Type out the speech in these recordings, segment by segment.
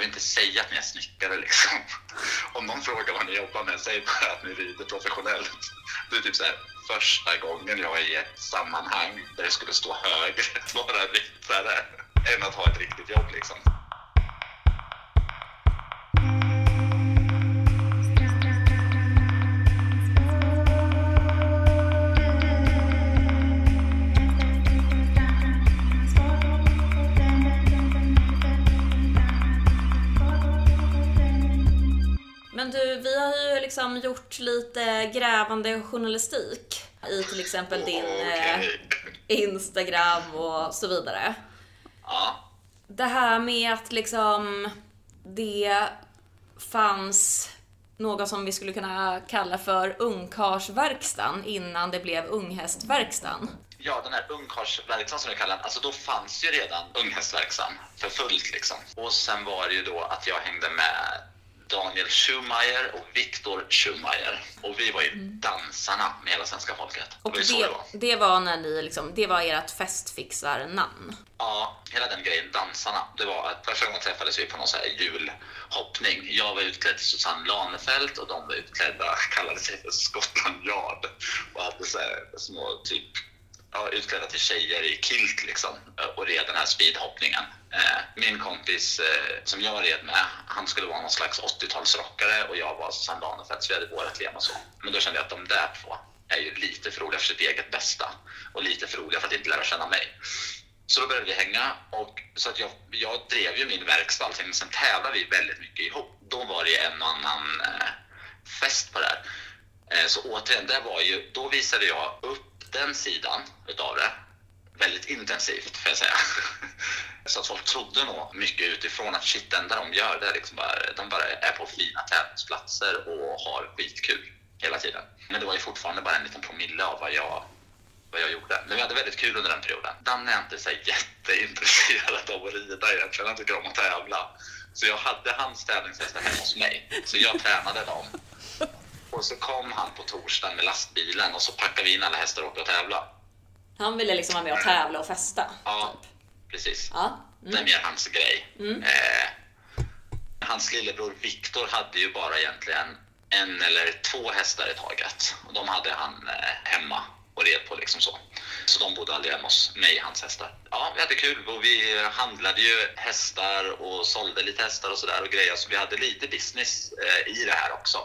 behöver inte säga att ni är snickare liksom. Om någon frågar vad ni jobbar med, säg bara att ni rider professionellt. Det är typ så här, första gången jag är i ett sammanhang där det skulle stå högre att vara ryttare än att ha ett riktigt jobb liksom. Men du, vi har ju liksom gjort lite grävande journalistik i till exempel din eh, Okej. Instagram och så vidare. Ja, Det här med att liksom det fanns något som vi skulle kunna kalla för ungkarsverkstan innan det blev unghästverkstan. Ja, den här ungkarlsverksam som du kallar den, alltså då fanns ju redan unghästverksam för fullt liksom. Och sen var det ju då att jag hängde med Daniel Schumacher och Viktor Schumacher. Och vi var ju dansarna med hela svenska folket. Mm. Och det det, var. det var när ni liksom, det var ert festfixarnamn. Ja, hela den grejen, dansarna. Det var att första gången träffades vi på någon så här julhoppning. Jag var utklädd till Susanne Lanefelt och de var utklädda, kallade sig för Scotland Yard och hade så små typ ja, utklädda till tjejer i kilt liksom eh, och red den här speedhoppningen. Eh, min kompis eh, som jag red med, han skulle vara någon slags 80-talsrockare och jag var Susanne Lanefelt så vi hade vårat lem och så. Men då kände jag att de där två är ju lite för roliga för sitt eget bästa och lite för roliga för att inte lära känna mig. Så då började vi hänga och så att jag, jag drev ju min verkstad och allting, sen tävlade vi väldigt mycket ihop. Då var det en och annan fest på det här. Så återigen, det var ju, då visade jag upp den sidan utav det väldigt intensivt, får jag säga. Så att folk trodde nog mycket utifrån att shit, det enda de gör det är liksom bara, de bara är på fina tävlingsplatser och har skitkul hela tiden. Men det var ju fortfarande bara en liten promille av vad jag vad jag gjorde. Men vi hade väldigt kul under den perioden. Danne är inte så jätteintresserad av att rida egentligen. Han tycker om att tävla. Så jag hade hans tävlingshästar hemma hos mig. Så jag tränade dem. Och så kom han på torsdagen med lastbilen och så packade vi in alla hästar och åkte och tävla. Han ville liksom vara med och tävla och festa. Ja, Typ. precis. Ja. Det är mer hans grej. Eh, hans lillebror Viktor hade ju bara egentligen en eller två hästar i taget. Och de hade han eh, hemma och red på liksom så. Så de bodde aldrig hemma hos mig, hans hästar. Ja, vi hade kul och vi handlade ju hästar och sålde lite hästar och sådär och grejer. Så vi hade lite business eh, i det här också.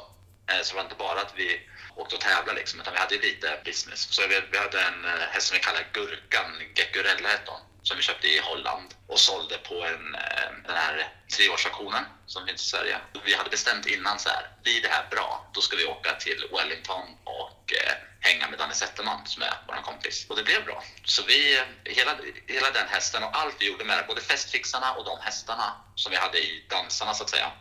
Eh, så det var inte bara att vi åkte och tävlade liksom, utan vi hade lite business. Så vi, vi hade en eh, häst som vi kallar Gurkan, Gekurella hette hon, som vi köpte i Holland och sålde på en, eh, den här treårsauktionen som finns i Sverige. Vi hade bestämt innan så här, blir det här bra, då ska vi åka till Wellington och eh, hänga med Danne Zetterman som är vår kompis. Och det blev bra. Så vi, hela, hela den hästen och allt vi gjorde med det, både festfixarna och de hästarna som vi hade i dansarna så att säga,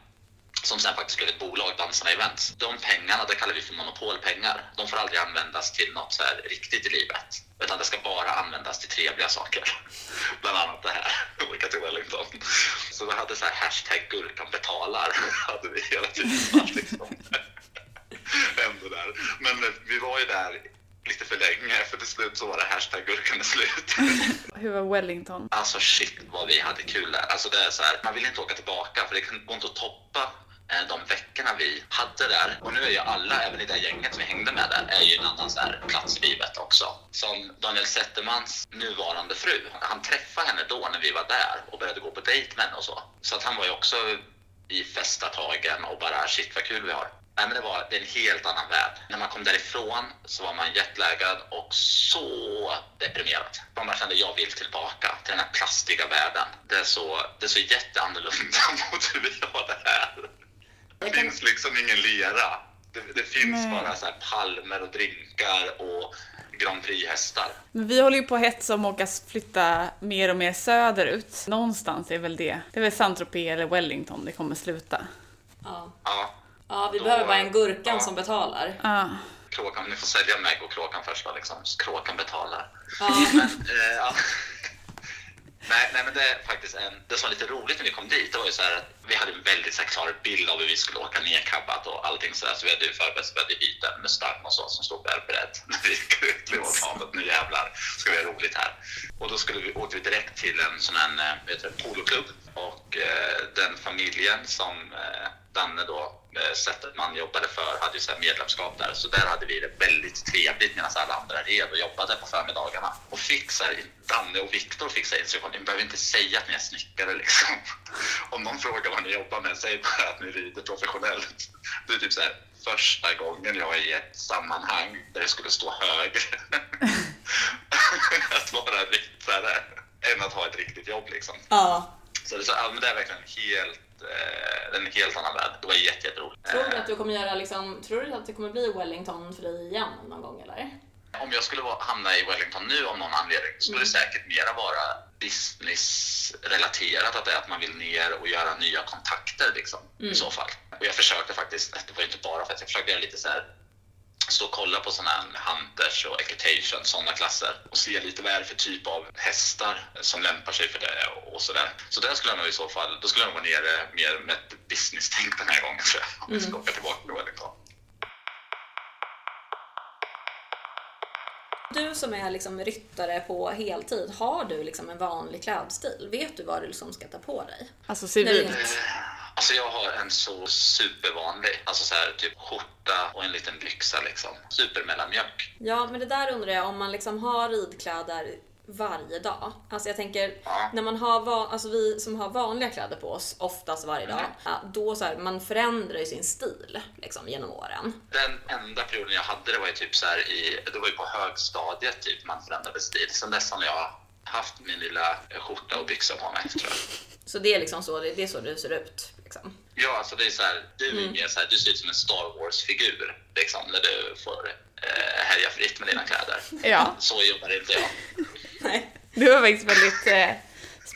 som sen faktiskt blev ett bolag, Dansarna Events. De pengarna, det kallar vi för monopolpengar. De får aldrig användas till något så här riktigt i livet. Utan det ska bara användas till trevliga saker. Bland annat det här, åka till Wellington. Så vi hade så här hashtag gurkan betalar. hade vi hela tiden. Liksom hände där. Men eh, vi var ju där lite för länge, för till slut så var det hashtag gurkan slut. Hur var Wellington? Alltså shit vad vi hade kul där. Alltså det är så här, man vill inte åka tillbaka för det går inte att toppa eh, de veckorna vi hade där. Och nu är ju alla, även i det gänget som vi hängde med där, är ju en annan så här plats i livet också. Som Daniel Zettermans nuvarande fru. Han träffade henne då när vi var där och började gå på dejt med henne och så. Så att han var ju också i festartagen och bara shit vad kul vi har. Nej, men det var det är en helt annan värld. När man kom därifrån så var man jetlaggad och så deprimerad. Man bara kände jag vill tillbaka till den här plastiga världen. Det är så, det är så jätteannorlunda mot hur vi har det här. Det kan- finns liksom ingen lera. Det, det finns Nej. bara så här palmer och drinkar och Grand Prix-hästar. Men vi håller ju på att hetsa om att åka flytta mer och mer söderut. Någonstans är väl det. Det är väl Saint-Tropez eller Wellington det kommer sluta. Ja. Ja, ja, vi Då- behöver bara en Gurkan ja. som betalar. Ja. kråkan, ni får sälja Meg och kråkan först va, liksom. Kråkan betalar. Ja. Men, eh, ja. Nej, nej, men det är faktiskt en, det som var lite roligt när vi kom dit, det var ju så här att vi hade en väldigt så här, klar bild av hur vi skulle åka nerkabbat och allting så där. Så vi hade ju förberett, så vi hade hyrt en Mustang och så som stod väl beredd när vi klev av planet. Nu jävlar ska vi ha roligt här. Och då skulle vi, åkte vi direkt till en sån här, vad heter det, poloklubb och eh, den familjen som eh, Danne då eh, sättet man jobbade för hade ju så medlemskap där. Så där hade vi det väldigt trevligt medan alla andra red och jobbade på förmiddagarna. Och fick så här, Danne och Viktor fick säga instruktion, ni behöver inte säga att ni är snickare liksom. Om någon frågar vad ni jobbar med, säg bara att ni rider professionellt. Det är typ så här första gången jag är i ett sammanhang där det skulle stå högre att vara ryttare än att ha ett riktigt jobb liksom. Ja. Så det, är så, ja, men det är verkligen helt, eh, en helt annan värld. Det var jätte, jätteroligt. Tror du att du kommer göra liksom, tror du att det kommer bli Wellington för dig igen någon gång eller? Om jag skulle hamna i Wellington nu av någon anledning skulle det säkert mera vara businessrelaterat. Att det är att man vill ner och göra nya kontakter liksom, i så fall. Och jag försökte faktiskt, det var inte bara för att jag försökte göra lite så här stå och kolla på sådana här hunters och equitation, sådana klasser och se lite vad är det för typ av hästar som lämpar sig för det och sådär. Så där skulle jag nog i så fall, då skulle jag nog vara nere mer med ett business-tänk den här gången tror jag, om vi ska åka tillbaka till Wellington. Du som är liksom ryttare på heltid, har du liksom en vanlig klädstil? Vet du vad du liksom ska ta på dig? Alltså civilt. Alltså jag har en så supervanlig, alltså så här typ skjorta och en liten byxa liksom. Supermellanmjölk. Ja, men det där undrar jag om man liksom har ridkläder varje dag. Alltså jag tänker, Ja. när man har, va- alltså vi som har vanliga kläder på oss, oftast varje dag, ja, då så här, man förändrar ju sin stil liksom genom åren. Den enda perioden jag hade det var ju typ så här i, det var ju på högstadiet typ man förändrade stil. Sen dess har jag haft min lilla skjorta och byxa på mig tror jag. Så det är liksom så, det det är så du ser ut. Liksom. Ja, alltså det är så här, du är mer så här, du ser ut som en Star Wars-figur liksom när du får eh, härja fritt med dina kläder. Ja, Så jobbar inte jag. Nej. du var faktiskt väldigt eh,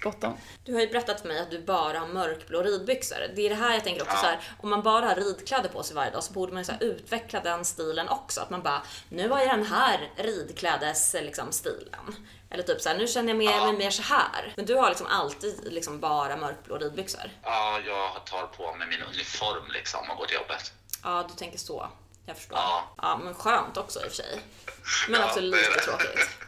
spot on. Du har ju berättat för mig att du bara har mörkblå ridbyxor. Det är det här jag tänker också Ja. så här, om man bara har ridkläder på sig varje dag så borde man ju så här utveckla den stilen också. Att man bara, nu har jag den här ridklädes liksom, stilen. Eller typ så här, nu känner jag mer, Ja. mig mer så här. Men du har liksom alltid liksom bara mörkblå ridbyxor. Ja, jag tar på mig min uniform liksom och går till jobbet. Ja, du tänker så. Jag förstår. Ja. Ja, men skönt också i och för sig. Men Ja, också lite tråkigt.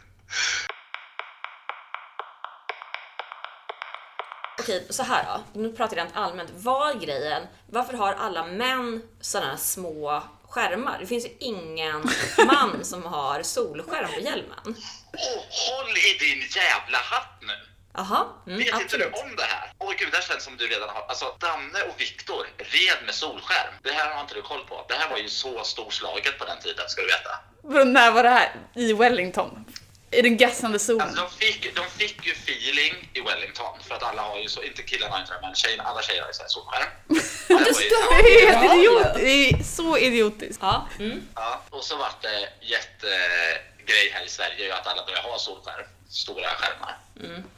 Okej, så här då. Nu pratar jag rent allmänt. Vad är grejen? Varför har alla män sådana här små skärmar? Det finns ju ingen man som har solskärm på hjälmen. Åh, håll i din jävla hatt nu! Jaha, mm, Vet inte absolut. du om det här? Åh gud, det här känns som du redan har... Alltså, Danne och Viktor red med solskärm. Det här har inte du koll på. Det här var ju så storslaget på den tiden, ska du veta. Vadå, när var det här? I Wellington? I den gassande? Alltså, de, fick, de fick ju feeling i Wellington, för att alla har ju så, inte killarna inte men tjejerna, alla tjejer har ju så här solskärm. Det är helt idiot, det är så idiotiskt. Ja, mm. Ja, och så vart det jättegrej här i Sverige ju att alla började ha solskärm, stora skärmar.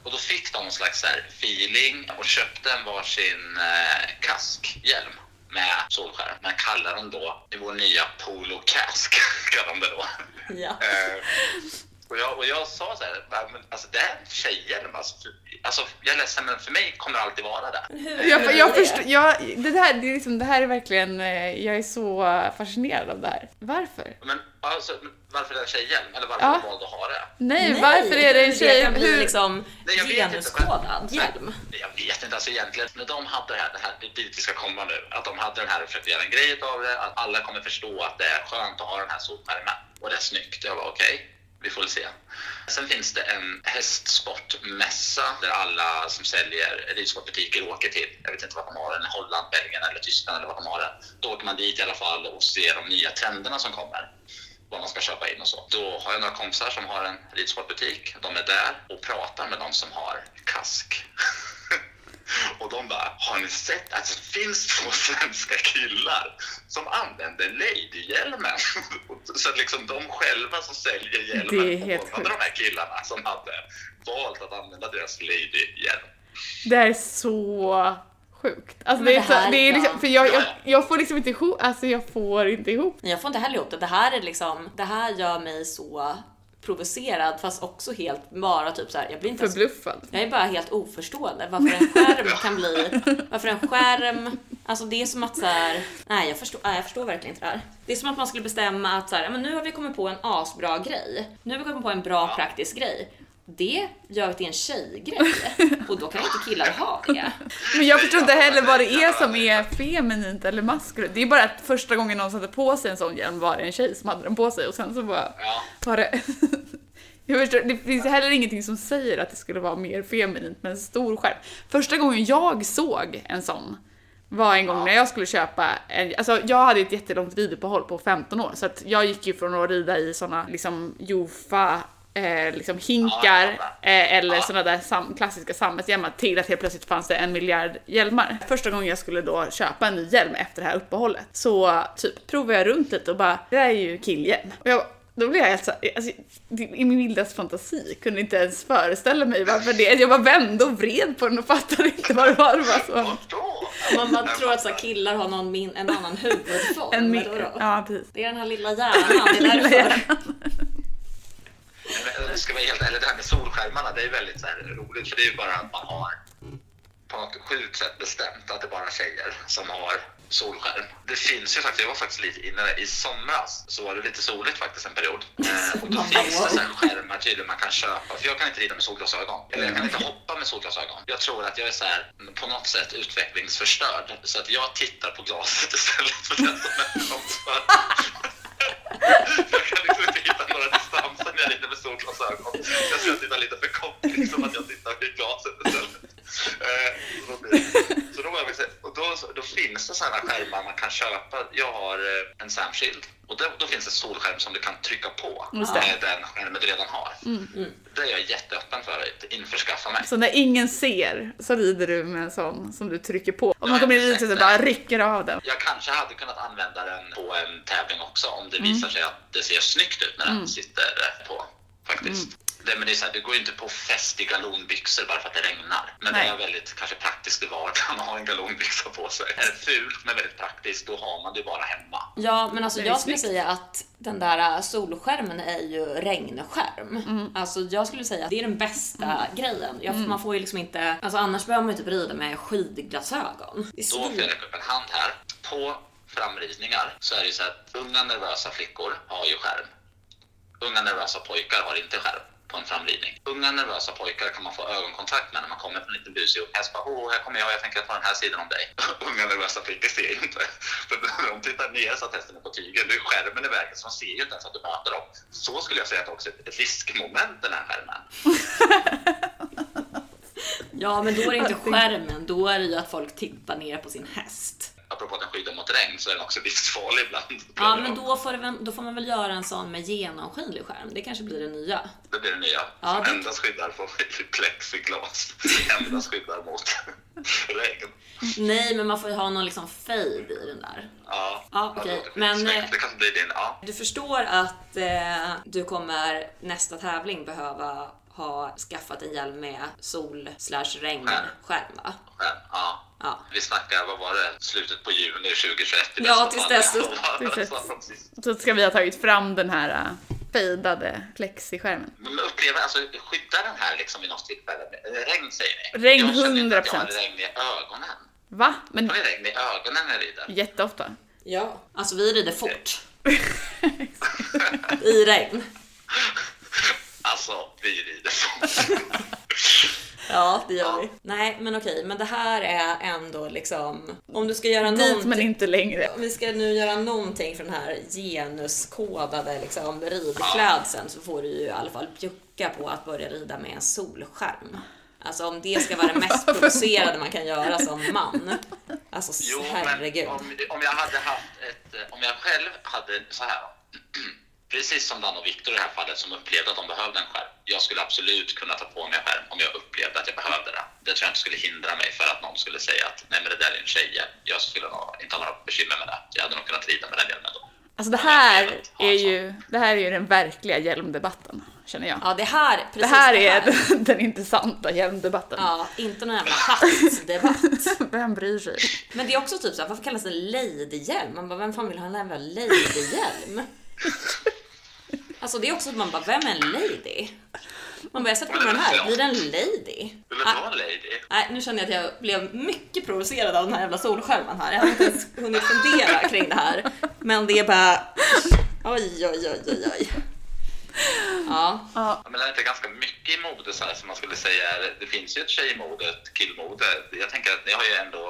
Och då fick de någon slags så här feeling och köpte en varsin eh, kaskhjälm med solskärm. Men kallar den då i vår nya Polo Cask, kallar de det då. ja. Och, jag, och jag sa så här, "Va, men, alltså det är en tjejhjälm. Alltså, för, alltså, jag är ledsen men för mig kommer det alltid vara det. Hur Jag, jag förstår, jag, det, här, det, är liksom, det här är verkligen, eh, jag är så fascinerad av det här. Varför? Men alltså, varför är det en tjejhjälm? Eller varför Ja. de valt att ha det? Nej, varför är det en tjej? Hur, liksom Nej, jag vet inte. genuskodad hjälm? Jag vet inte, alltså egentligen när de hade det här, det här dit vi ska komma nu, att de hade den här och försökte göra en grej av det, att alla kommer förstå att det är skönt att ha den här solskärmen och det är snyggt. Jag var okej, vi får väl se. Sen finns det en hästsportmässa där alla som säljer ridsportbutiker åker till. Jag vet inte vad de har den, Holland, Belgien eller Tyskland eller vad de har den. Då åker man dit i alla fall och ser de nya trenderna som kommer vad man ska köpa in och så. Då har jag några kompisar som har en ridsportbutik. De är där och pratar med de som har kask. och de bara, har ni sett att det finns två svenska killar som använder ladyhjälmen? så att liksom de själva som säljer hjälmen Det är helt de här killarna som hade valt att använda deras ladyhjälm. det här är så sjukt. Alltså det är, så, här- det är liksom, för jag, jag, Ja, ja. jag får liksom inte ihop, alltså jag får inte ihop. Jag får inte heller ihop det. Det här är liksom, det här gör mig så provocerad fast också helt bara typ så här, jag blir inte ens Förbluffad. jag är bara helt oförstående varför en skärm kan bli, varför en skärm, alltså det är som att så här, nej jag förstår, nej, jag förstår verkligen inte det här. Det är som att man skulle bestämma att så här, men nu har vi kommit på en asbra grej, nu har vi kommit på en bra praktisk grej. Det gör vi till en tjejgrej och då kan inte killar ha det. Men jag förstår inte heller vad det är som är feminint eller maskulint. Det är bara att första gången någon satte på sig en sån hjälm var det en tjej som hade den på sig och sen så bara Ja. var det... Jag förstår, det finns heller ingenting som säger att det skulle vara mer feminint med en stor skärm. Första gången jag såg en sån var en gång när jag skulle köpa en, alltså jag hade ett jättelångt riduppehåll på 15 år så att jag gick ju från att rida i såna liksom Jofa eh, liksom hinkar eh, eller såna där sam, klassiska sammetshjälmar till att helt plötsligt fanns det en miljard hjälmar. Första gången jag skulle då köpa en ny hjälm efter det här uppehållet så typ provade jag runt lite och bara det där är ju killhjälm. Och jag, då blev jag helt så, alltså, i min vildaste fantasi kunde inte ens föreställa mig varför det. Jag bara vände och vred på den och fattade inte vad det var. Det var så. Man bara tror att så killar har någon min, en annan huvudform. En, eller mi- vadå? ja, precis. Det är den här lilla hjärnan, det är Lilla därför. Ska vara helt ärlig, det här med solskärmarna, det är väldigt så roligt för det är ju bara att man har på något sjukt sätt bestämt att det är bara tjejer som har solskärm. Det finns ju faktiskt, jag var faktiskt lite inne i somras så var det lite soligt faktiskt en period. Eh, och då finns det så här skärmar tydligen man kan köpa. För jag kan inte rida med solglasögon. Eller jag kan inte hoppa med solglasögon. Jag tror att jag är så här på något sätt utvecklingsförstörd. Så att jag tittar på glaset istället för den som är framför. Jag kan liksom inte hitta några distanser när jag rider med solglasögon. Jag tror det tittar lite för kort, liksom att jag tittar i glaset istället. Eh, så då och då, då finns det sådana skärmar man kan köpa. Jag har eh, en Samshield och då, då finns det solskärm som du kan trycka på Just det. med den skärmen du redan har. Det är jag jätteöppen för att införskaffa mig. Så när ingen ser så rider du med en sån som du trycker på. Om man kommer in så bara rycker av den. Jag kanske hade kunnat använda den på en tävling också om det visar sig att det ser snyggt ut när den sitter eh, på. Faktiskt. Det, men det, är så här, det går ju inte på fest i galonbyxor bara för att det regnar. Men Nej. det är väldigt kanske praktiskt i vardagen att ha en galonbyxa på sig. Är det fult men väldigt praktiskt, då har man det bara hemma. Ja, men alltså jag skulle säga att den där äh, solskärmen är ju regnskärm. Mm. Alltså jag skulle säga att det är den bästa grejen. Jag, Man får ju liksom inte, alltså annars behöver man ju typ rida med skidglasögon. Det är Då får jag räcka upp en hand här. På framridningar så är det ju så att unga nervösa flickor har ju skärm. Unga nervösa pojkar har inte skärm på en framridning. Unga nervösa pojkar kan man få ögonkontakt med när man kommer på en liten busig häst. Bara, Åh, här kommer jag, jag tänker ta den här sidan om dig. Unga nervösa flickor ser ju inte. För de tittar ner så att hästen är på tygen, är skärmen i vägen så de ser ju inte ens att du möter dem. Så skulle jag säga att det också är ett riskmoment den här skärmen. Ja, men då är det inte skärmen, då är det ju att folk tittar ner på sin häst. Apropå att den skyddar mot regn så är den också livsfarlig ibland. Ja, men då får, det, då får man väl göra en sån med genomskinlig skärm. Det kanske blir det nya. Det blir det nya. Ja, som det- endast skyddar på plexiglas. endast skyddar mot regn. Nej, men man får ju ha någon liksom fade i den där. Ja, Ja, okej, det, men, men, eh, det kanske blir din. Ja, Du förstår att eh, du kommer nästa tävling behöva ha skaffat en hjälm med sol slash regnskärm va? Ja. Ja. Vi snackar, vad var det, slutet på juni 2021? i Ja, tills dess. Så ska vi ha tagit fram den här äh, fejdade plexiskärmen. Men upplever, alltså skyddar den här liksom vid något tillfälle? Regn säger ni? Regn, Jag känner inte att jag 100%. har regn i ögonen. Va? Men Har ni regn i ögonen när jag rider? jätteofta. Ja. Alltså vi rider fort. I regn. Alltså, vi rider fort. Ja, det gör vi. Nej, men okej, men det här är ändå liksom... Om du ska göra Dit någonting... men inte längre. Om vi ska nu göra någonting för den här genuskodade liksom, ridklädseln så får du ju i alla fall bjucka på att börja rida med en solskärm. Alltså om det ska vara det mest provocerade man kan göra som man. Alltså Jo, herregud. men om, om jag hade haft ett, eh, om jag själv hade så här. Precis som Dan och Viktor i det här fallet som upplevde att de behövde en skärm. Jag skulle absolut kunna ta på mig en skärm om jag upplevde att jag behövde det. Det tror jag inte skulle hindra mig för att någon skulle säga att nej men det där är en tjejhjälm. Jag skulle nog inte ha några bekymmer med det. Jag hade nog kunnat rida med den hjälmen då. Alltså det här är ju, det här är ju den verkliga hjälmdebatten, känner jag. Ja, det här, precis det här det är den, den intressanta hjälmdebatten. Ja, inte någon jävla hattdebatt. Vem bryr sig? Men det är också typ såhär, varför kallas det ladyhjälm? Man bara, vem fan vill ha en jävla ladyhjälm? Alltså det är också att man bara, vem är en lady? Man bara, jag sätter på den här, blir det en lady? Vill du Ah, ta en lady? Nej, nu känner jag att jag blev mycket provocerad av den här jävla solskärmen här. Jag har inte ens hunnit fundera kring det här. Men det är bara... Oj, oj, oj, oj, oj. Ja, Ja, Ja, Men det är inte ganska mycket i mode så här, som man skulle säga det finns ju ett tjejmode, ett killmode. Jag tänker att ni har ju ändå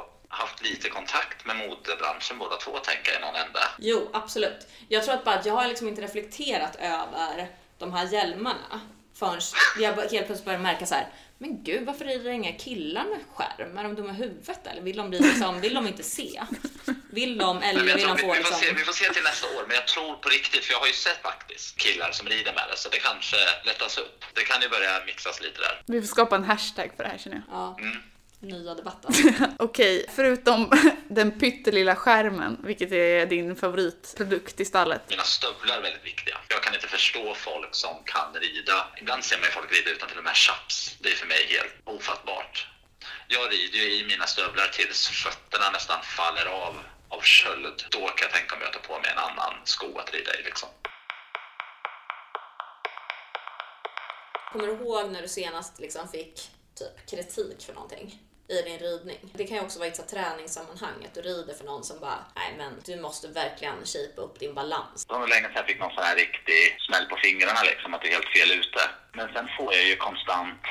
lite kontakt med modebranschen båda två, tänker jag i någon ända. jo, absolut. Jag tror att bara att jag har liksom inte reflekterat över de här hjälmarna förrän jag helt plötsligt börjar märka så här. Men gud, varför är det inga killar med skärm? Är de dumma i huvudet eller? Vill de, bli liksom, vill de inte se? Vill de eller vill tror, de vi, få vi, får liksom... se, vi får se till nästa år, men jag tror på riktigt, för jag har ju sett faktiskt killar som rider med det, så det kanske lättas upp. Det kan ju börja mixas lite där. vi får skapa en hashtag för det här känner jag. Ja, Mm. Nya debatten. Okej, förutom den pyttelilla skärmen, vilket är din favoritprodukt i stallet. Mina stövlar är väldigt viktiga. Jag kan inte förstå folk som kan rida. Ibland ser man folk rida utan till och med chaps. Det är för mig helt ofattbart. Jag rider ju i mina stövlar tills fötterna nästan faller av av köld. Då kan jag tänka mig att ta på mig en annan sko att rida i liksom. Kommer du ihåg när du senast liksom fick typ kritik för någonting? I din ridning. Det kan ju också vara i ett träningssammanhang, att du rider för någon som bara, nej men du måste verkligen shapea upp din balans. Det var länge sedan jag fick någon sån här riktig smäll på fingrarna liksom, att det är helt fel ute. Men sen får jag ju konstant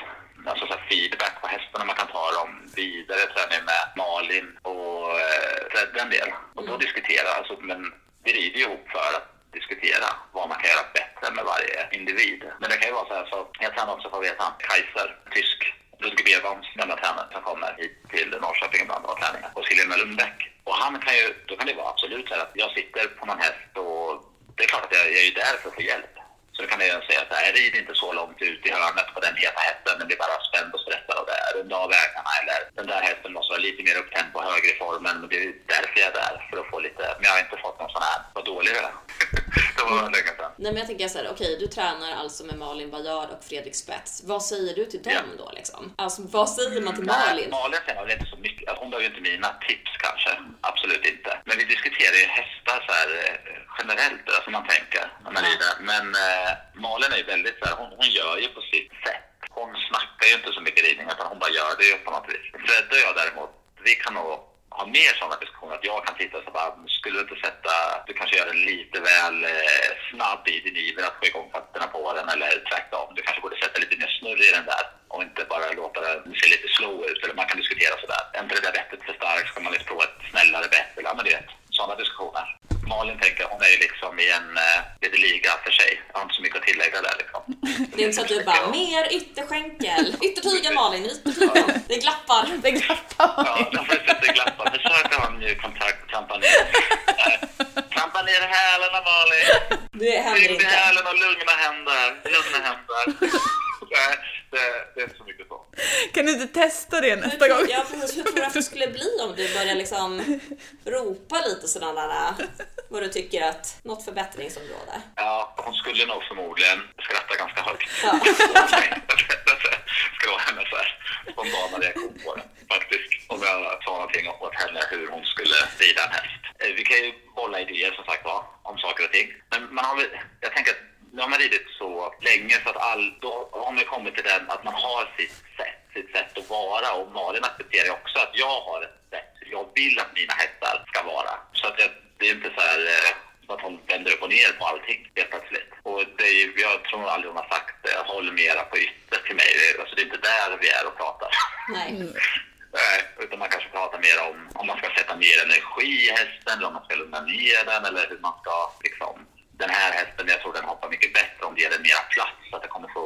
alltså, så feedback på hästarna, man kan ta dem vidare, tränar med Malin och eh, Fred en del. Och då diskuterar, alltså, men vi rider ju ihop för att diskutera vad man kan göra bättre med varje individ. Men det kan ju vara så här, så jag tränar också för att veta, Kaiser, tysk, Ludvig Bergvans gamla tränare som kommer hit till Norrköping ibland och har träningar. Och Helena Lundbäck. Och han kan ju, då kan det vara absolut så här att jag sitter på någon häst och det är klart att jag, jag är ju där för att få hjälp. Så då kan jag ju säga att jag rider inte så långt ut i hörnet på den heta hästen, den blir bara spänd och stressad av det. Runda av vägarna eller den där hästen måste vara lite mer upptänd på högre i formen. Men det är ju därför jag är där, för att få lite, men jag har inte fått någon sån här, vad dålig det är det var länge sedan. Nej men jag tänker så här, okej du tränar alltså med Malin Bajard och Fredrik Spets. Vad säger du till dem då liksom? Alltså vad säger man till Malin? Nej, Malin har väl inte så mycket, hon behöver ju inte mina tips kanske. Absolut inte. Men vi diskuterar ju hästar så här eh, generellt, alltså man tänker när man rider. Men eh, Malin är ju väldigt så här, hon, hon gör ju på sitt sätt. Hon snackar ju inte så mycket ridning utan hon bara gör det ju på något vis. Fred och jag däremot, vi kan nog ha mer sådana diskussioner. Att jag kan titta och så bara, skulle du inte sätta, du kanske gör den lite väl eh, snabb i din iver att få igång fötterna på den eller tvärtom. Du kanske borde sätta lite mer snurr i den där och inte bara låta den se lite slow ut. Eller man kan diskutera sådär. Är inte det där bettet för starkt? Ska man liksom prova ett snällare bett? Eller ja, men du vet sådana diskussioner. Malin tänker, hon är ju liksom i en eh, lite liga för sig. Jag har inte så mycket att tillägga där liksom. Det är inte så att du bara, mer ytterskänkel. Yttertygen Malin, yttertygen. Det glappar. Det glappar. Ja, de får sätta glappar. Försök ha en mjuk kontakt och trampa ner. Trampa ner hälarna Malin. Det händer inte. hälen och lugna händer. Lugna händer. Nej, det, det är inte så mycket så. Kan du inte testa det Hur nästa tror, gång? ja, precis, hur tror du att det skulle bli om du börjar liksom ropa lite sådana där, vad du tycker att, något förbättringsområde? Ja, hon skulle nog förmodligen skratta ganska högt. Ja. Det skulle vara hennes spontana reaktion på det, faktiskt. Om jag sa någonting åt henne hur hon skulle rida en häst. Eh, Vi kan ju bolla idéer som sagt var, om saker och ting. Men man har väl, jag tänker att nu har man ridit så länge så att all, då har man kommit till den att man har sitt sätt, sitt sätt att vara. Och Malin accepterar ju också att jag har ett sätt jag vill att mina hästar ska vara. Så att jag, det är inte så här eh, att hon vänder upp och ner på allting helt plötsligt. Och det är jag tror aldrig hon har sagt det, håll mera på ytter till mig. Alltså det är inte där vi är och pratar. Nej. Nej, utan man kanske pratar mer om om man ska sätta mer energi i hästen eller om man ska lugna ner den eller hur man ska liksom den här hästen, jag tror den hoppar mycket bättre om det ger den mera plats så att den kommer få,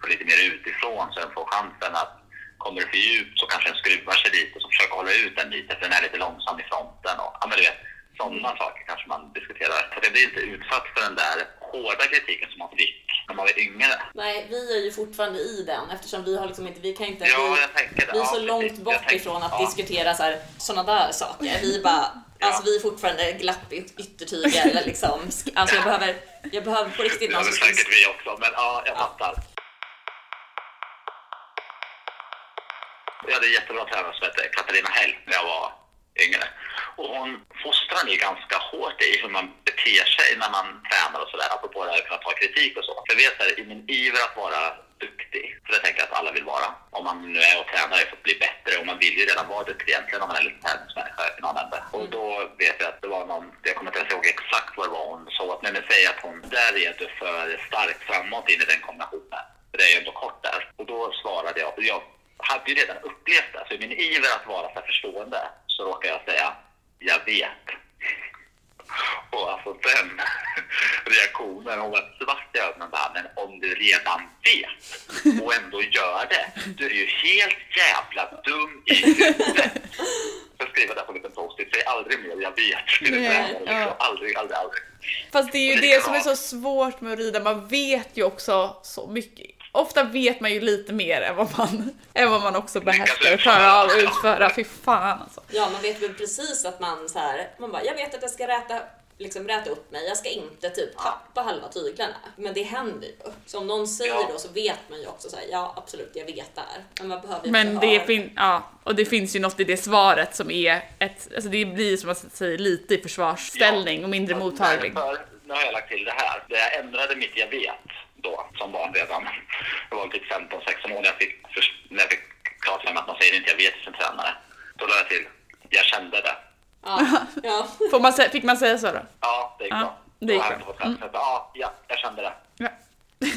få lite mer utifrån så den får chansen att kommer det för djupt så kanske den skruvar sig lite och så försöker hålla ut den lite för den är lite långsam i fronten och ja men du vet sådana saker kanske man diskuterar. För det blir inte utsatt för den där hårda kritiken som man fick när man var yngre. Nej, vi är ju fortfarande i den eftersom vi har liksom inte, vi kan inte, Ja, vi, det. vi är så Ja, långt precis. Bort tänker- ifrån att ja. diskutera så här, såna där saker. Vi bara, alltså vi är fortfarande glapp i yttertyger eller liksom, alltså jag behöver, jag behöver på riktigt Det någon som skulle säkert vi också, men ja, jag Ja. fattar. Jag hade en jättebra tränare som hette Katarina Hell när jag var yngre. Och hon fostrar mig ganska hårt i hur man beter sig när man tränar och sådär, apropå det här att kunna ta kritik och så. För jag vet att i min iver att vara duktig, för det tänker jag att alla vill vara, om man nu är och tränar för att bli bättre och man vill ju redan vara duktig egentligen om man är lite tävlingsmänniska i någon ände. Och då vet jag att det var någon, jag kommer inte ens ihåg exakt vad det var hon sa, att men säg att hon, där är du för stark framåt in i den kombinationen. För det är ju ändå kort där. Och då svarade jag, och jag hade ju redan upplevt det, så i min iver att vara så förstående så råkar jag säga, jag vet. Och alltså den reaktionen, hon var svart i ögonen bara, men om du redan vet och ändå gör det, du är ju helt jävla dum i huvudet. Jag skriver där på en liten post-it, säg aldrig mer jag vet. Nej, liksom. ja. Aldrig, aldrig, aldrig. Fast det är ju det som är så svårt med att rida, man vet ju också så mycket. Ofta vet man ju lite mer än vad man, än vad man också behärskar och klarar av att utföra. Fy fan alltså. Ja, man vet väl precis att man så här, man bara, jag vet att jag ska räta, liksom räta upp mig, jag ska inte typ tappa halva tyglarna. Men det händer ju. Så om någon säger Ja. då så vet man ju också så här, ja absolut, jag vet det här. Men man behöver ju Men det, ha- fin- ja, och det finns ju något i det svaret som är ett, alltså det blir som man säger lite i försvarsställning och mindre Ja, mottaglig. därför, nu har jag lagt till det här. Det jag ändrade mitt jag vet då, som barn redan. Det var typ 15-16 år när jag fick, först- när jag fick klart för mig att man säger inte jag vet till sin tränare. Då lade jag till, jag kände det. Ja, ja. Får man, sä- fick man säga så då? Ja, det gick Ja, bra. det gick jag bra. jag bara, Ja, ja, jag kände det. Ja.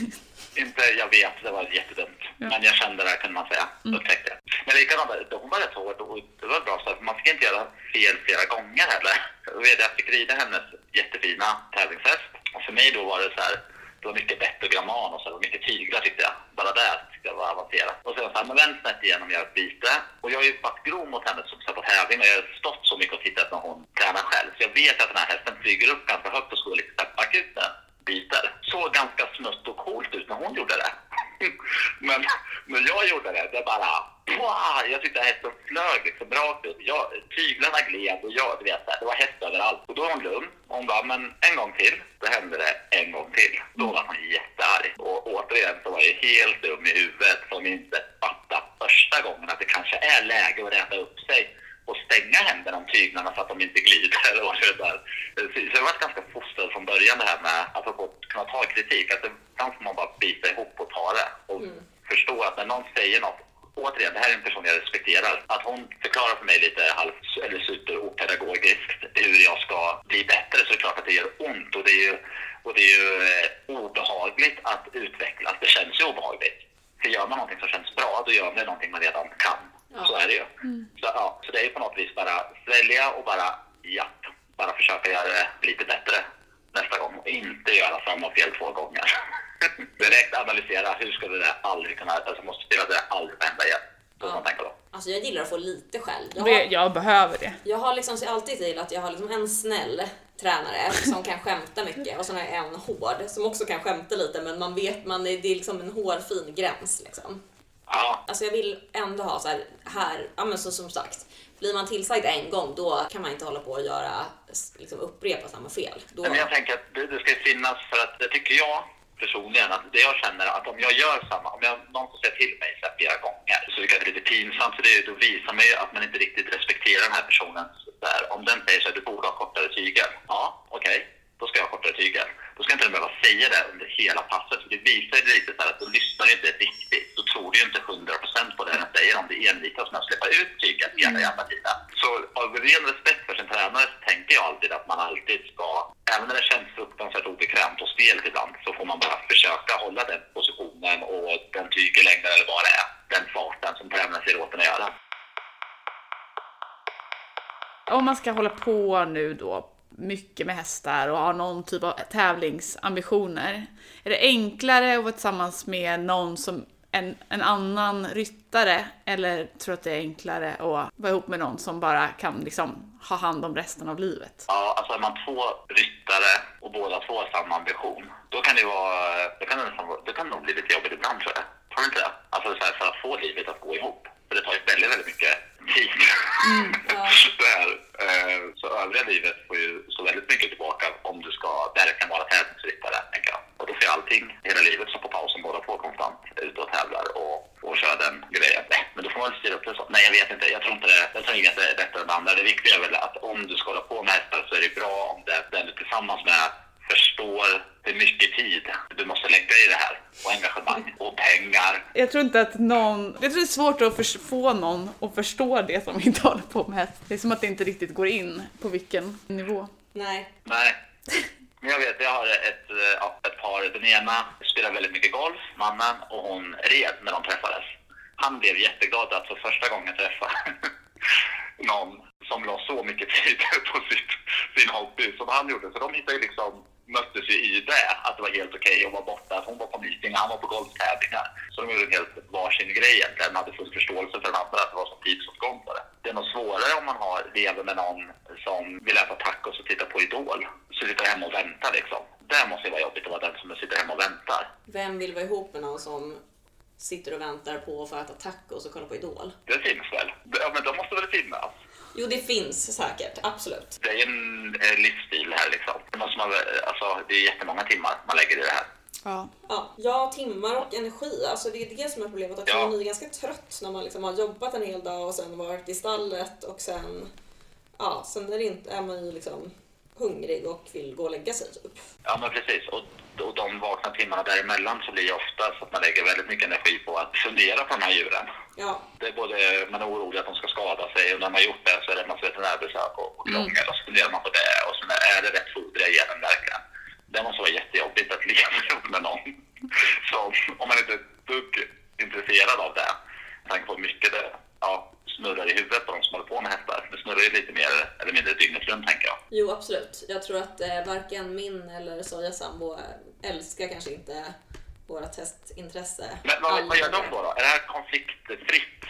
Inte jag vet, det var jättedumt. Men jag kände det kunde man säga. Mm. Upptäckte jag. Men likadant, hon var rätt hård och det var bra så att man fick inte göra fel flera gånger heller. Jag jag fick rida hennes jättefina tävlingshäst. Och för mig då var det så här, det var mycket bett och och så, Det var mycket tyglar tyckte jag. Bara där tyckte jag var avancerat. Och sen så här, men vänd snett igenom, gör ett byte. Och jag har ju varit grov mot henne som på tävling och jag har stått så mycket och tittat när hon tränar själv. Så jag vet att den här hästen flyger upp ganska högt och slår lite akuten Byter. Såg ganska smutt och coolt ut när hon gjorde det. Men men jag gjorde det, det bara... Wow, jag tyckte hästen flög liksom rakt ut. Jag, tyglarna gled och jag, du vet, det var häst överallt. Och då var hon lugn. Och hon bara, men en gång till. Då hände det en gång till. Då var hon jättearg. Och återigen så var jag helt dum i huvudet som inte fattade första gången att det kanske är läge att räta upp sig och stänga händerna om tyglarna så att de inte glider. Eller vad det där. Så jag var ganska fostrad från början det här med att kunna ta kritik. Att ibland får man bara bita ihop och ta det. Och förstå att när någon säger något Återigen, det här är en person jag respekterar. Att hon förklarar för mig lite halv eller superopedagogiskt hur jag ska bli bättre så är det klart att det gör ont och det är ju, och det är ju eh, obehagligt att utvecklas. Det känns ju obehagligt. För gör man någonting som känns bra, då gör man någonting man redan kan. Ja. Så är det ju. Så, ja, så det är ju på något vis bara svälja och bara ja, bara försöka göra det lite bättre nästa gång och inte göra samma fel två gånger. Direkt analysera, hur skulle det aldrig kunna, alltså måste spela det aldrig hända igen. Så Ja. man tänker då. Alltså jag gillar att få lite skäll. Jag Det, jag behöver det. jag har liksom så alltid till att jag har liksom en snäll tränare som kan skämta mycket och sen har jag en hård som också kan skämta lite men man vet, man är, det är liksom en hårfin gräns liksom. Ja, Alltså jag vill ändå ha så här, här ja men så som sagt, blir man tillsagd en gång då kan man inte hålla på och göra, liksom upprepa samma fel. Då, men jag tänker att det, det ska finnas, för att det tycker jag personligen, att det jag känner att om jag gör samma, om jag, någon får säga till mig så här flera gånger så tycker jag det är lite pinsamt, för det, då visar man ju att man inte riktigt respekterar den här personen. Så här, om den säger så här, du borde ha kortare tygel. Ja, okej, då ska jag ha kortare tyger. Då ska inte den behöva säga det under hela passet, för det visar ju lite så här att du lyssnar inte riktigt. Då tror du ju inte 100% på det den säger om det envisas med att släppa ut tyget hela jävla tiden. Så av ren respekt för sin tränare så tänker jag alltid att man alltid ska, även när det känns fruktansvärt obekvämt och stelt ibland, så får man bara försöka hålla den positionen och den tygelängden eller vad det är, den farten som tränaren säger åt en att göra. Om man ska hålla på nu då mycket med hästar och har någon typ av tävlingsambitioner. Är det enklare att vara tillsammans med någon som en, en annan ryttare eller tror du att det är enklare att vara ihop med någon som bara kan liksom ha hand om resten av livet? Ja, alltså är man två ryttare och båda två har samma ambition, då kan det vara, då kan det, nästan vara- då kan det nog bli lite jobbigt ibland tror jag. Tror du inte det? Alltså så här, för att få livet att gå ihop. För det tar ju väldigt, väldigt mycket tid. Ja. det här. Eh, Så övriga livet får ju stå väldigt mycket tillbaka om du ska verkligen vara tävlingsryttare, tänker jag. Och då får ju allting, hela livet stå på paus om båda två konstant ute och tävlar och, och kör den grejen. Nej, Men då får man väl styra upp det så. Nej, jag vet inte. Jag tror inte det. Jag tror det är bättre än det andra. Det viktiga är väl att om du ska hålla på med hästar så är det bra om det, den du är tillsammans med förstår hur mycket tid du måste lägga i det här och engagemang och pengar. Jag tror inte att någon, jag tror det är svårt att få någon att förstå det som vi inte håller på med. Det är som att det inte riktigt går in på vilken nivå. Nej. Nej. Men jag vet, jag har ett, ett par. Den ena spelar väldigt mycket golf, mannen, och hon red när de träffades. Han blev jätteglad att för första gången träffa någon som la så mycket tid på sitt, sin hobby som han gjorde. Så de hittade liksom, möttes ju i det, att det var helt okej att vara borta. Hon var på meeting, han var på golftävlingar. Så de gjorde en helt varsin grej egentligen. De hade full förståelse för den andra, att det var så tidsåtgång på det. Det är nog svårare om man har, lever med någon som vill äta tacos och titta på Idol. Så sitter hemma och väntar liksom. Det måste ju vara jobbigt att vara den som sitter hemma och väntar. Vem vill vara ihop med någon som sitter och väntar på att få äta tacos och kolla på Idol? Det finns väl? Ja, men de måste väl finnas? Jo, det finns säkert. Absolut. Det är ju en eh, livsstil här liksom. Det, måste man, väl- alltså, det är jättemånga timmar man lägger i det här. Ja. Ja, ja, timmar och energi. Alltså det är det som är problemet. Också. Ja. Man är ganska trött när man liksom har jobbat en hel dag och sen varit i stallet och sen... Ja, sen är, det inte, är man ju liksom hungrig och vill gå och lägga sig typ. Ja, men precis. Och, och de vakna timmarna däremellan så blir det ofta så att man lägger väldigt mycket energi på att fundera på de här djuren. Ja, Det är både, man är orolig att de ska skada sig och när man har gjort det så är det en massa veterinärbesök och, och krångel och så funderar man på det och sen är det rätt foder ger den verkligen. Det måste vara jättejobbigt att leva ihop med någon som, om man inte är ett dugg intresserad av det, med tanke på hur mycket det ja, snurrar i huvudet på de som håller på med hästar. Det snurrar ju lite mer eller mindre dygnet runt tänker jag. jo absolut. Jag tror att eh, varken min eller Sojas sambo eh, älskar kanske inte vårt hästintresse. Men vad, vad gör de då, då? Är det här konfliktfritt?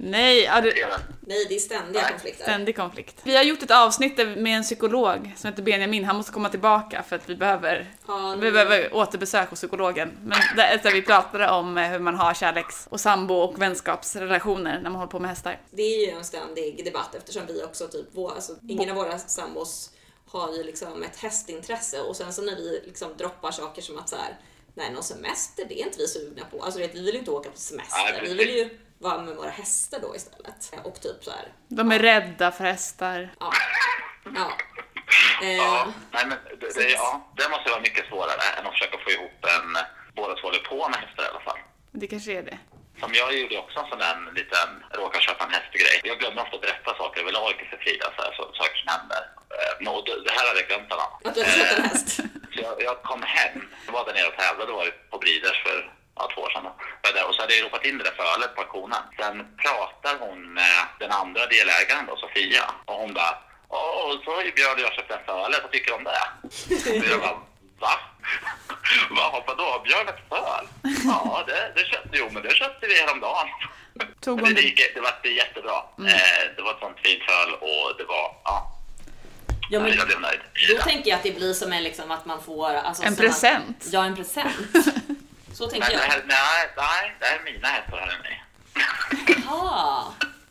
Nej, det. Nej, det är ständiga Nej, konflikter. ständig konflikt. Vi har gjort ett avsnitt med en psykolog som heter Benjamin. Han måste komma tillbaka för att vi behöver, Ja, vi behöver återbesök hos psykologen. Men där, där vi pratade om eh, hur man har kärleks och sambo och vänskapsrelationer när man håller på med hästar. Det är ju en ständig debatt eftersom vi också typ, vår, alltså, ingen av våra sambos har ju liksom ett hästintresse och sen så när vi liksom droppar saker som att så här, nej någon semester det är inte vi sugna på. Alltså vet, vi vill ju inte åka på semester, Nej, vi vill ju vara med våra hästar då istället. Och typ så här, De är rädda för hästar. ja. ja. Eh, Ja, nej, men det, det, ja, det måste vara mycket svårare än att försöka få ihop en, båda två håller på med hästar i alla fall. Det kanske är det. Som jag gjorde också en sån där liten, råkar köpa en hästgrej. Jag glömmer ofta att berätta saker överlag för Frida, så här, så, saker som händer. Eh, men, och det, det här hade jag glömt alla. att du har köpt en häst. Så jag, jag kom hem, jag var där nere och tävlade, var på Breeders för ja, två år sedan. Där, och så hade jag ropat in det där för ölet på auktionen. Sen pratar hon med den andra delägaren då, Sofia, och hon bara Åh, så har ju Björn och jag köpt en för ölet, vad tycker du om det? Så jag bara, va? Va, vadå, Björn ett föl? Ja, det, det köpte, jo men det köpte vi häromdagen. Tog hon det, det? gick, det var det jättebra. Eh, det var ett sånt fint föl och det var, ja, Ja, men jag blev nöjd. då tänker jag att det blir som en, liksom, att man får... Alltså, En som att- present. Ja, en present. Så tänker det jag. här, nej, nej, det här är mina hästar hörni. Jaha,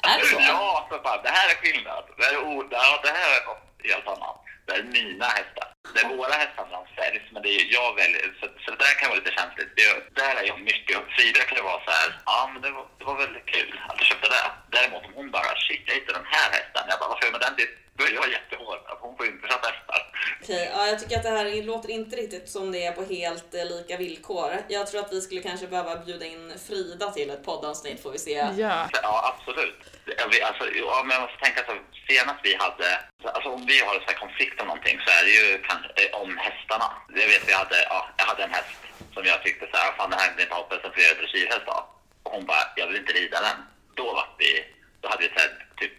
är det så? Ja, för fan, det här är skillnad. Det här är, o, det här är något helt annat. Det är mina hästar. Det är våra hästar som säljs, men det är jag väljer. Så, så det där kan vara lite känsligt. Det, där är jag mycket. Frida kan ju vara så här, ja men det var, det var väldigt kul att du köpte det. Däremot om hon bara, shit jag hittade den här hästen. Jag bara, varför gör man den till? Då är jag jättehård. Hon får inte köpa hästar. Okej, ja, jag tycker att det här låter inte riktigt som det är på helt eh, lika villkor. Jag tror att vi skulle kanske behöva bjuda in Frida till ett poddavsnitt får vi se. Ja. Ja, absolut. Vet, Alltså, ja, men jag måste tänka så, senast vi hade, alltså om vi har en konflikt om någonting så är det ju kanske Eh, om hästarna. Jag vet, jag hade, ja, jag hade en häst som jag tyckte så här, fan det här blir inte hoppet som flera dressyrhäst av. Och hon bara, jag vill inte rida den. Då var vi, då hade vi så här, typ,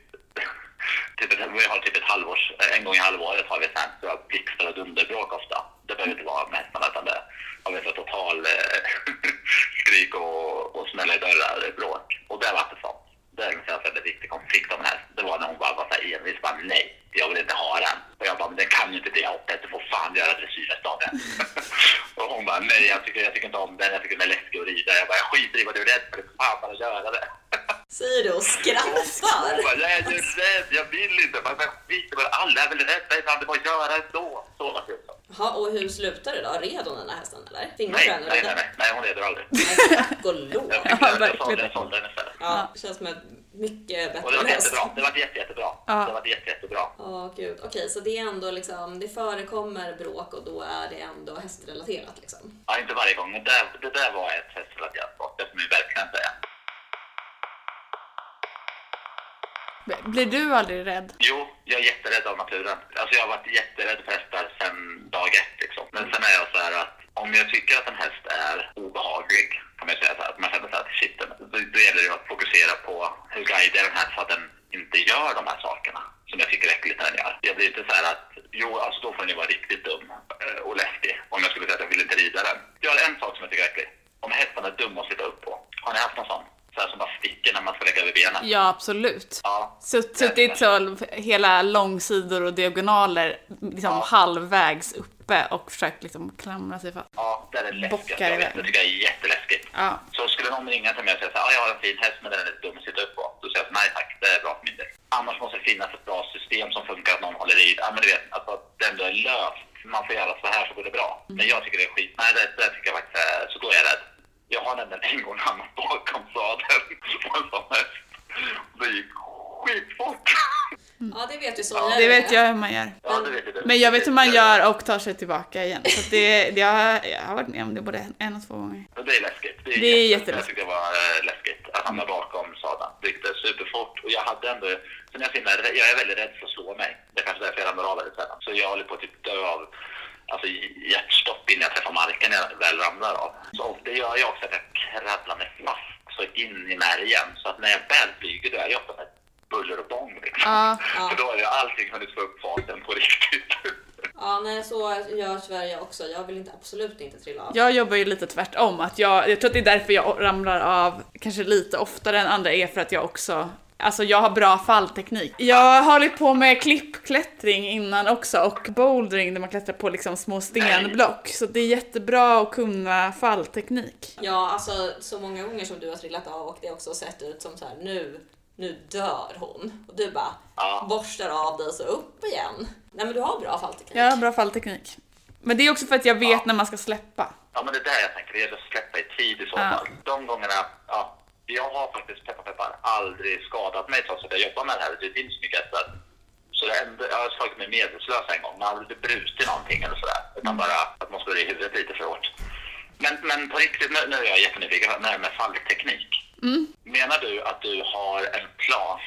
typ vi har typ ett halvårs, eh, en gång i halvåret har vi så här, så här blixtar och dunderbråk ofta. Det behöver inte vara med hästarna utan det har vi så total eh, skrik och, och smälla i dörrar bråk. Och det var det sånt. Det är en väldigt viktig konflikt om det här. Det var när hon bara var så här envis, bara nej, jag vill inte ha den. Och jag bara, men den kan ju inte bli hoppet, du får fan göra dressyrhäst av den. och hon bara, nej jag tycker, jag tycker inte om den, jag tycker den är läskig att rida. Jag bara, jag skiter i vad du är rädd för, du får fan bara göra det. Säger du och Hon skrattar? bara, jag är ju rädd, jag vill inte. Men skit i vad alla är väl rädda ibland, det var att göra ändå. Så var det också. Jaha, och hur slutar det då? Red hon den här hästen eller? Nej, henne nej, nej, nej, nej, hon leder aldrig. Nej, tack och lov. Jag, sålde, den istället. Ja, det känns som ett mycket bättre Och det var jättebra. Det var jätte, jättebra. Ja. Det var jätte, jättebra. Ja, gud. Okej, så det är ändå liksom, det förekommer bråk och då är det ändå hästrelaterat liksom. Ja, inte varje gång, men det, det där var ett hästrelaterat brott. Det får man ju verkligen säga. Blir du aldrig rädd? Jo, jag är jätterädd av naturen. Alltså jag har varit jätterädd för hästar sedan dag ett liksom. Men sen är jag så här att om jag tycker att en häst är obehaglig, kan man säga så här, att man känner så här shit, då, då gäller det att fokusera på hur guidar den här så att den inte gör de här sakerna som jag tycker är äckligt när den gör. Jag blir inte så här att, jo, alltså då får den ju vara riktigt dum eh, och läskig om jag skulle säga att jag vill inte rida den. Jag har en sak som jag tycker är äcklig. Om hästen är dum att sitta upp på. Har ni haft någon sån? Så här som bara sticker när man ska lägga över benen. Ja, absolut. Ja. Sutt- Suttit så hela långsidor och diagonaler liksom Ja. halvvägs uppe och försökt liksom klamra sig fast. Ja, det är Bockar jag vet. Det tycker jag är jätteläskigt. Ja. Så skulle någon ringa till mig och säga att ah, jag har en fin häst men den är lite dum att sitta upp på. Då säger jag nej tack, det är bra för min del. Annars måste det finnas ett bra system som funkar att någon håller i. Ja men du vet, alltså att det ändå är löst. Man får göra så här så går det bra. Men jag tycker det är skit. Nej det, det tycker jag faktiskt är, så då är jag rädd. Jag har nämligen en gång hamnat bakom sadeln på en sån häst. Det gick skitfort. Ja, det vet du så. Mm. Det vet jag hur man gör. Ja, det vet du. Men jag vet hur man gör och tar sig tillbaka igen. Så det, det har, jag har varit med om det både en och två gånger. Det är läskigt. Det är, Det är jätte- jätteläskigt. Jag tyckte det var äh, läskigt att hamna bakom sadeln. Det gick superfort och jag hade ändå... Sen jag, finner, jag är väldigt rädd för att slå mig. Det är kanske därför jag ramlar av väldigt sällan. Så jag håller på att typ dö av alltså, hjärtstopp innan jag träffar marken när jag väl ramlar av. Så det gör ju också att jag krabblar mig fast så in i märgen. Så att när jag väl flyger då är jag ofta buller och bång liksom. Ja. Ja. För då har jag allting hunnit få upp farten på riktigt. Ja, nej, så gör Sverige också. Jag vill inte, absolut inte trilla av. Jag jobbar ju lite tvärtom. Att jag, jag tror att det är därför jag ramlar av kanske lite oftare än andra är för att jag också Alltså jag har bra fallteknik. Jag har hållit på med klippklättring innan också och bouldering där man klättrar på liksom små stenblock. Så det är jättebra att kunna fallteknik. Ja, alltså så många gånger som du har trillat av och det också sett ut som så här nu, nu dör hon. Och du bara Ja. borstar av dig så upp igen. Nej men du har bra fallteknik. Jag har bra fallteknik. Men det är också för att jag vet när man ska släppa. Ja, men det är där jag tänker. Det gäller att släppa i tid i så Ja. fall. De gångerna, ja. Jag har faktiskt, peppar peppar, aldrig skadat mig trots att jag jobbar med det här. Det finns mycket hästar. Så det enda, jag har slagit mig medvetslös en gång, men aldrig brutit någonting eller sådär. Utan bara att man slår i huvudet lite för hårt. Men, men på riktigt, nu, nu är jag jättenyfiken på det med fallteknik. Menar du att du har en plan?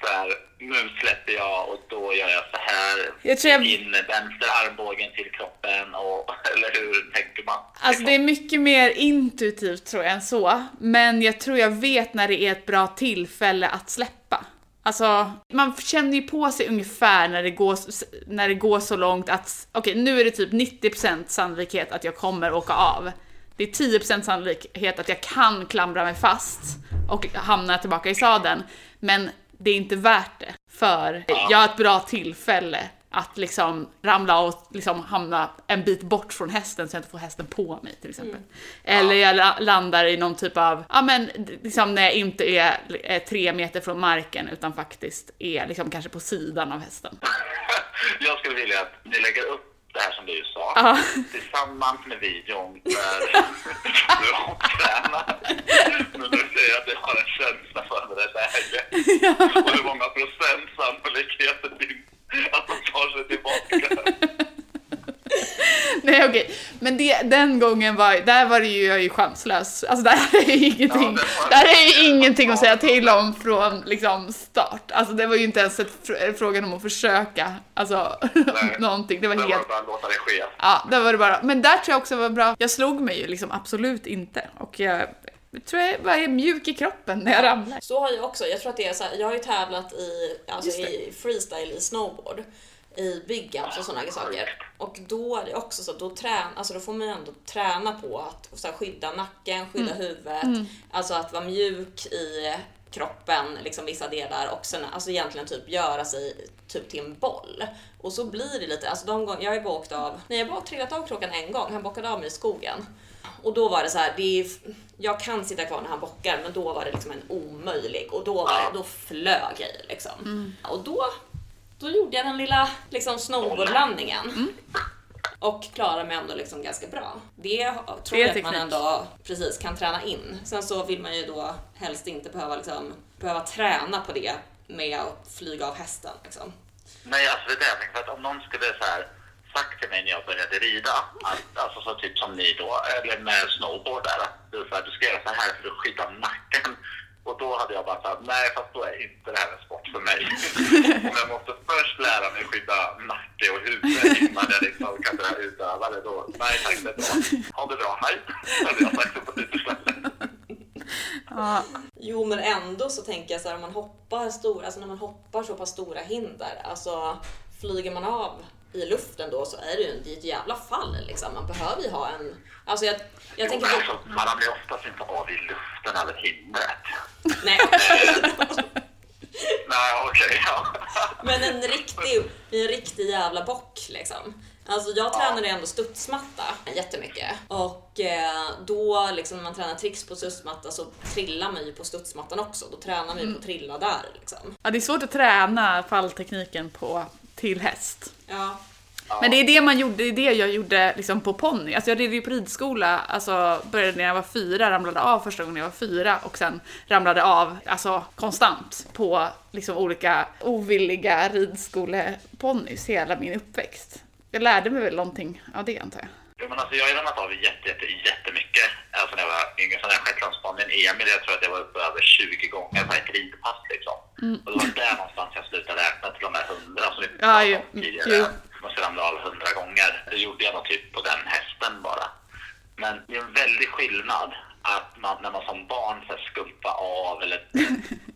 Så här, nu släpper jag och då gör jag så här. Jag tror jag- In vänster armbågen till kroppen och, eller hur tänker man? Alltså det är mycket mer intuitivt tror jag än så. Men jag tror jag vet när det är ett bra tillfälle att släppa. Alltså, man känner ju på sig ungefär när det går, när det går så långt att, okej nu är det typ 90% sannolikhet att jag kommer åka av. Det är 10% sannolikhet att jag kan klamra mig fast och hamna tillbaka i sadeln. Men det är inte värt det. För jag har ett bra tillfälle att liksom ramla och liksom hamna en bit bort från hästen så jag inte får hästen på mig till exempel. Eller jag la- landar i någon typ av, ja men liksom när jag inte är, är tre meter från marken utan faktiskt är liksom kanske på sidan av hästen. Jag skulle vilja att ni lägger upp det här som du sa Ja. tillsammans med videon där du tränar. Men du säger att du har en känsla för det där läget. Och hur många procent sannolikhet det finns att de tar sig tillbaka. Nej okej, men det, den gången var, där var det ju, jag är ju chanslös. Alltså där är ju ingenting, Ja, det där är ju ingenting att säga till om från liksom start. Alltså det var ju inte ens ett, fr- frågan om att försöka, alltså Nej. någonting. Det var Det var helt bara att låta det ske. Ja, det var det bara. Men där tror jag också var bra. Jag slog mig ju liksom absolut inte. Och jag tror jag var mjuk i kroppen när jag ramlade. Så har jag också. Jag tror att det är så här, jag har ju tävlat i, alltså det. i freestyle i snowboard. I big jumps och sådana saker. Och då är det också så att då, trän, alltså då får man ändå träna på att så här, skydda nacken, skydda huvudet. Alltså att vara mjuk i kroppen, liksom vissa delar och sen alltså egentligen typ göra sig typ till en boll. Och så blir det lite, alltså de gånger, jag har ju åkt av, nej jag har bara trillat av klockan en gång, han bockade av mig i skogen. Och då var det så här, det är, jag kan sitta kvar när han bockar men då var det liksom en omöjlig och då, var det, då flög jag i liksom. Och då, då gjorde jag den lilla liksom snowboardlandningen. Och klarade mig ändå liksom ganska bra. Det tror jag att man ändå precis kan träna in. Sen så vill man ju då helst inte behöva liksom behöva träna på det med att flyga av hästen. Liksom. Nej, alltså det är det jag tänker. För att om någon skulle så här, sagt till mig när jag började rida, att, alltså så typ som ni då, eller med snowboard där, att du, så här, du ska göra så här för att skydda nacken. Och då hade jag bara sagt, nej fast då är inte det här en sport för mig. Om jag måste först lära mig skydda nacke och huvud innan jag liksom kan börja utöva det, då, nej tack, det är bra. Ha det bra, hej. Hade jag sagt på ställe. Ja, Jo, men ändå så tänker jag så här, om man hoppar stor, alltså när man hoppar så pass stora hinder, alltså flyger man av i luften då så är det ju det ett jävla fall liksom. Man behöver ju ha en, alltså jag, jag tänker Jo, på, men alltså, man ramlar ju oftast inte av i luften över hindret. nej, Nej, okej, ja. men en riktig, en riktig jävla bock liksom. Alltså jag tränade ändå studsmatta jättemycket och eh, då liksom när man tränar tricks på studsmatta så trillar man ju på studsmattan också. Då tränar man ju på att trilla där liksom. Ja, det är svårt att träna falltekniken på till häst. Ja, Men det är det man gjorde, det är det jag gjorde liksom på ponny. Alltså jag red ju på ridskola, alltså började när jag var fyra, ramlade av första gången jag var fyra och sen ramlade av, alltså konstant på liksom olika ovilliga ridskoleponnys hela min uppväxt. Jag lärde mig väl någonting av det antar jag. Jo, men alltså, jag har ramlat av jätte, jätte, jättemycket. Alltså när jag var yngre, så när jag Shetlandsbanan Emil, jag tror att jag var uppe över 20 gånger på ett ridpass liksom. Och det var där någonstans jag slutade räkna till de här hundra som vi pratade om tidigare. Jag måste ramla av hundra gånger. Det gjorde jag nog typ på den hästen bara. Men det är en väldig skillnad att man, när man som barn så skumpar av eller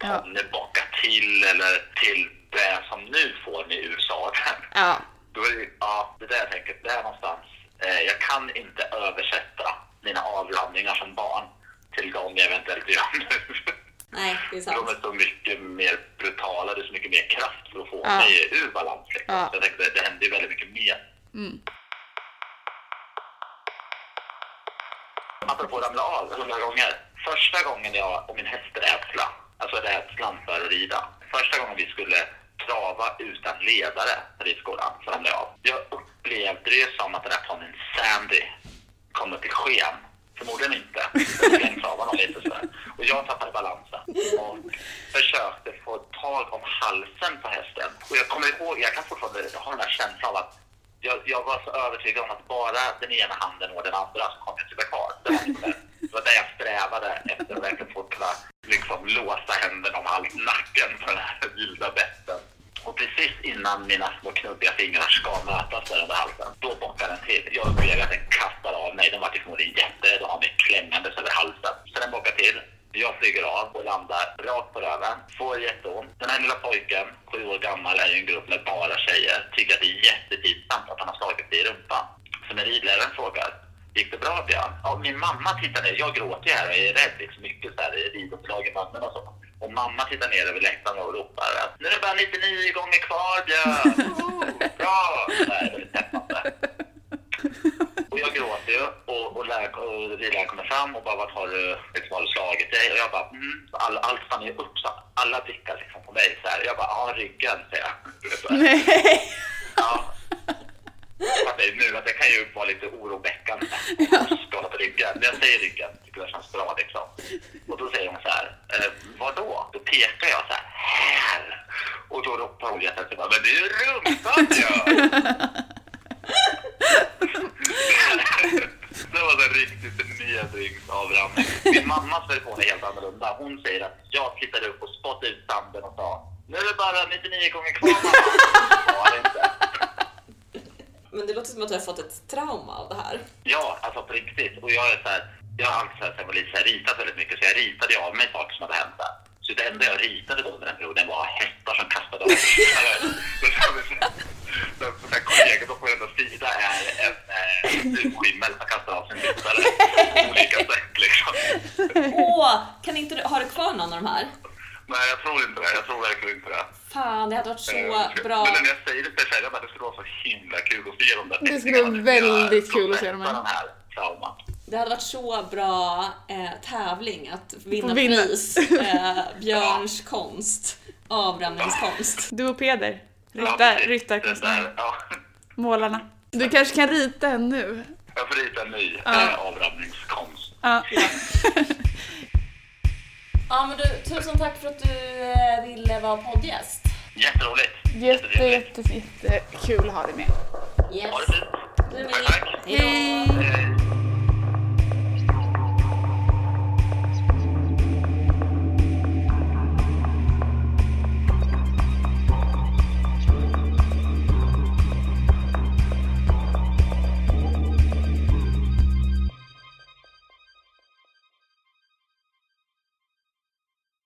Ja. ponnybocka till eller till det som nu får med USA. Ja, Då är det, ja, det där jag tänker, där någonstans. Eh, jag kan inte översätta mina avlandningar som barn till de jag eventuellt gör nu. nej det är sant. De är så mycket mer brutala, det är så mycket mer kraft för att få Ja. mig ur balans. Liksom. Ja. Så jag tänkte, det, händer ju väldigt mycket mer. Mm. Apropå ramla av hundra gånger. Första gången jag och min häst rädsla, alltså rädslan för att rida. Första gången vi skulle trava utan ledare på ridskolan så jag av. Jag upplevde det som att den här ponnyn Sandy kom upp i sken. Förmodligen inte. Jag travade någon lite sådär. Och jag tappade balansen och försökte få tag om halsen på hästen. Och jag kommer ihåg, jag kan fortfarande ha den där känslan av att jag, jag var så övertygad om att bara den ena handen och den andra så kom jag sitta kvar. Det var, där jag strävade efter att verkligen få kunna liksom låsa händerna om halv nacken på den här vilda betten. Och precis innan mina små knubbiga fingrar ska mötas där under halsen, då bockar den till. Jag upplever att den kastar av mig. Den var förmodligen jätterädd och har mig klängandes över halsen. Så den bockar till. Jag flyger av och landar rakt på röven. Får jätteont. Den här lilla pojken, sju år gammal, är i en grupp med bara tjejer. Tycker att det är jättepinsamt att han har slagit sig i rumpan. Så när ridläraren frågar, gick det bra Björn? Ja, min mamma tittar ner. Jag gråter ju här och är rädd liksom mycket så här i riduppdrag i munnen och så. Och mamma tittar ner över läktaren och ropar att nu är det bara 99 gånger kvar Björn! Bra! Det här är väldigt peppande. Och jag gråter ju och, och, lär, och ridläraren kommer fram och bara vad har du, liksom, har du slagit dig? Och jag bara mm. All, allt stannar ju upp så alla blickar liksom på mig så här. Jag bara ja ryggen säger jag. Nej. Ja. Fattar ju nu att det kan ju vara lite oroväckande. Skada på ryggen. Men jag säger ryggen, tycker det känns bra liksom. Och då säger hon så här, eh, vadå? Då pekar jag så här, här. Och då ropar hon jättehögt, men det är ju rumpan Björn! det var en riktig förnedringsavramning. Min mammas version är helt annorlunda. Hon säger att jag tittade upp och spottade ut sanden och sa, nu är det bara 99 gånger kvar mamma. Men det låter som att du har fått ett trauma av det här. Ja, alltså på riktigt. Och jag är så här, jag har alltid sen jag var liten ritat väldigt mycket, så jag ritade av mig saker som hade hänt där. Så det enda jag ritade då under den perioden var hästar som kastade av sig. Kollegor på ena sida är en eh, skimmel som kastar av sin ryttare på olika sätt liksom. Åh, kan inte du, har du kvar någon av de här? Nej, jag tror inte det. Jag tror verkligen inte det. Fan, det hade varit så Eh, bra. Men när jag säger det till själv, jag det skulle vara så himla kul att se de där Det skulle vara väldigt kul att se dem här. den här trauman. Det hade varit så bra eh, tävling att vinna, pris. Eh, Björns konst. Avramningskonst. Du och Peder, Ja, ryttar, precis. Det ryttarkonstnärer, där, Ja. Målarna. Du kanske kan rita en nu? Jag får rita en ny Ja. eh, avramningskonst. Ja. Ja men du, tusen tack för att du eh, ville vara poddgäst. Jätteroligt. Jätte, jätte, jättekul att ha dig med. Yes. Ha det fint. Du med. Tack, tack. Hej. Hej! Eh,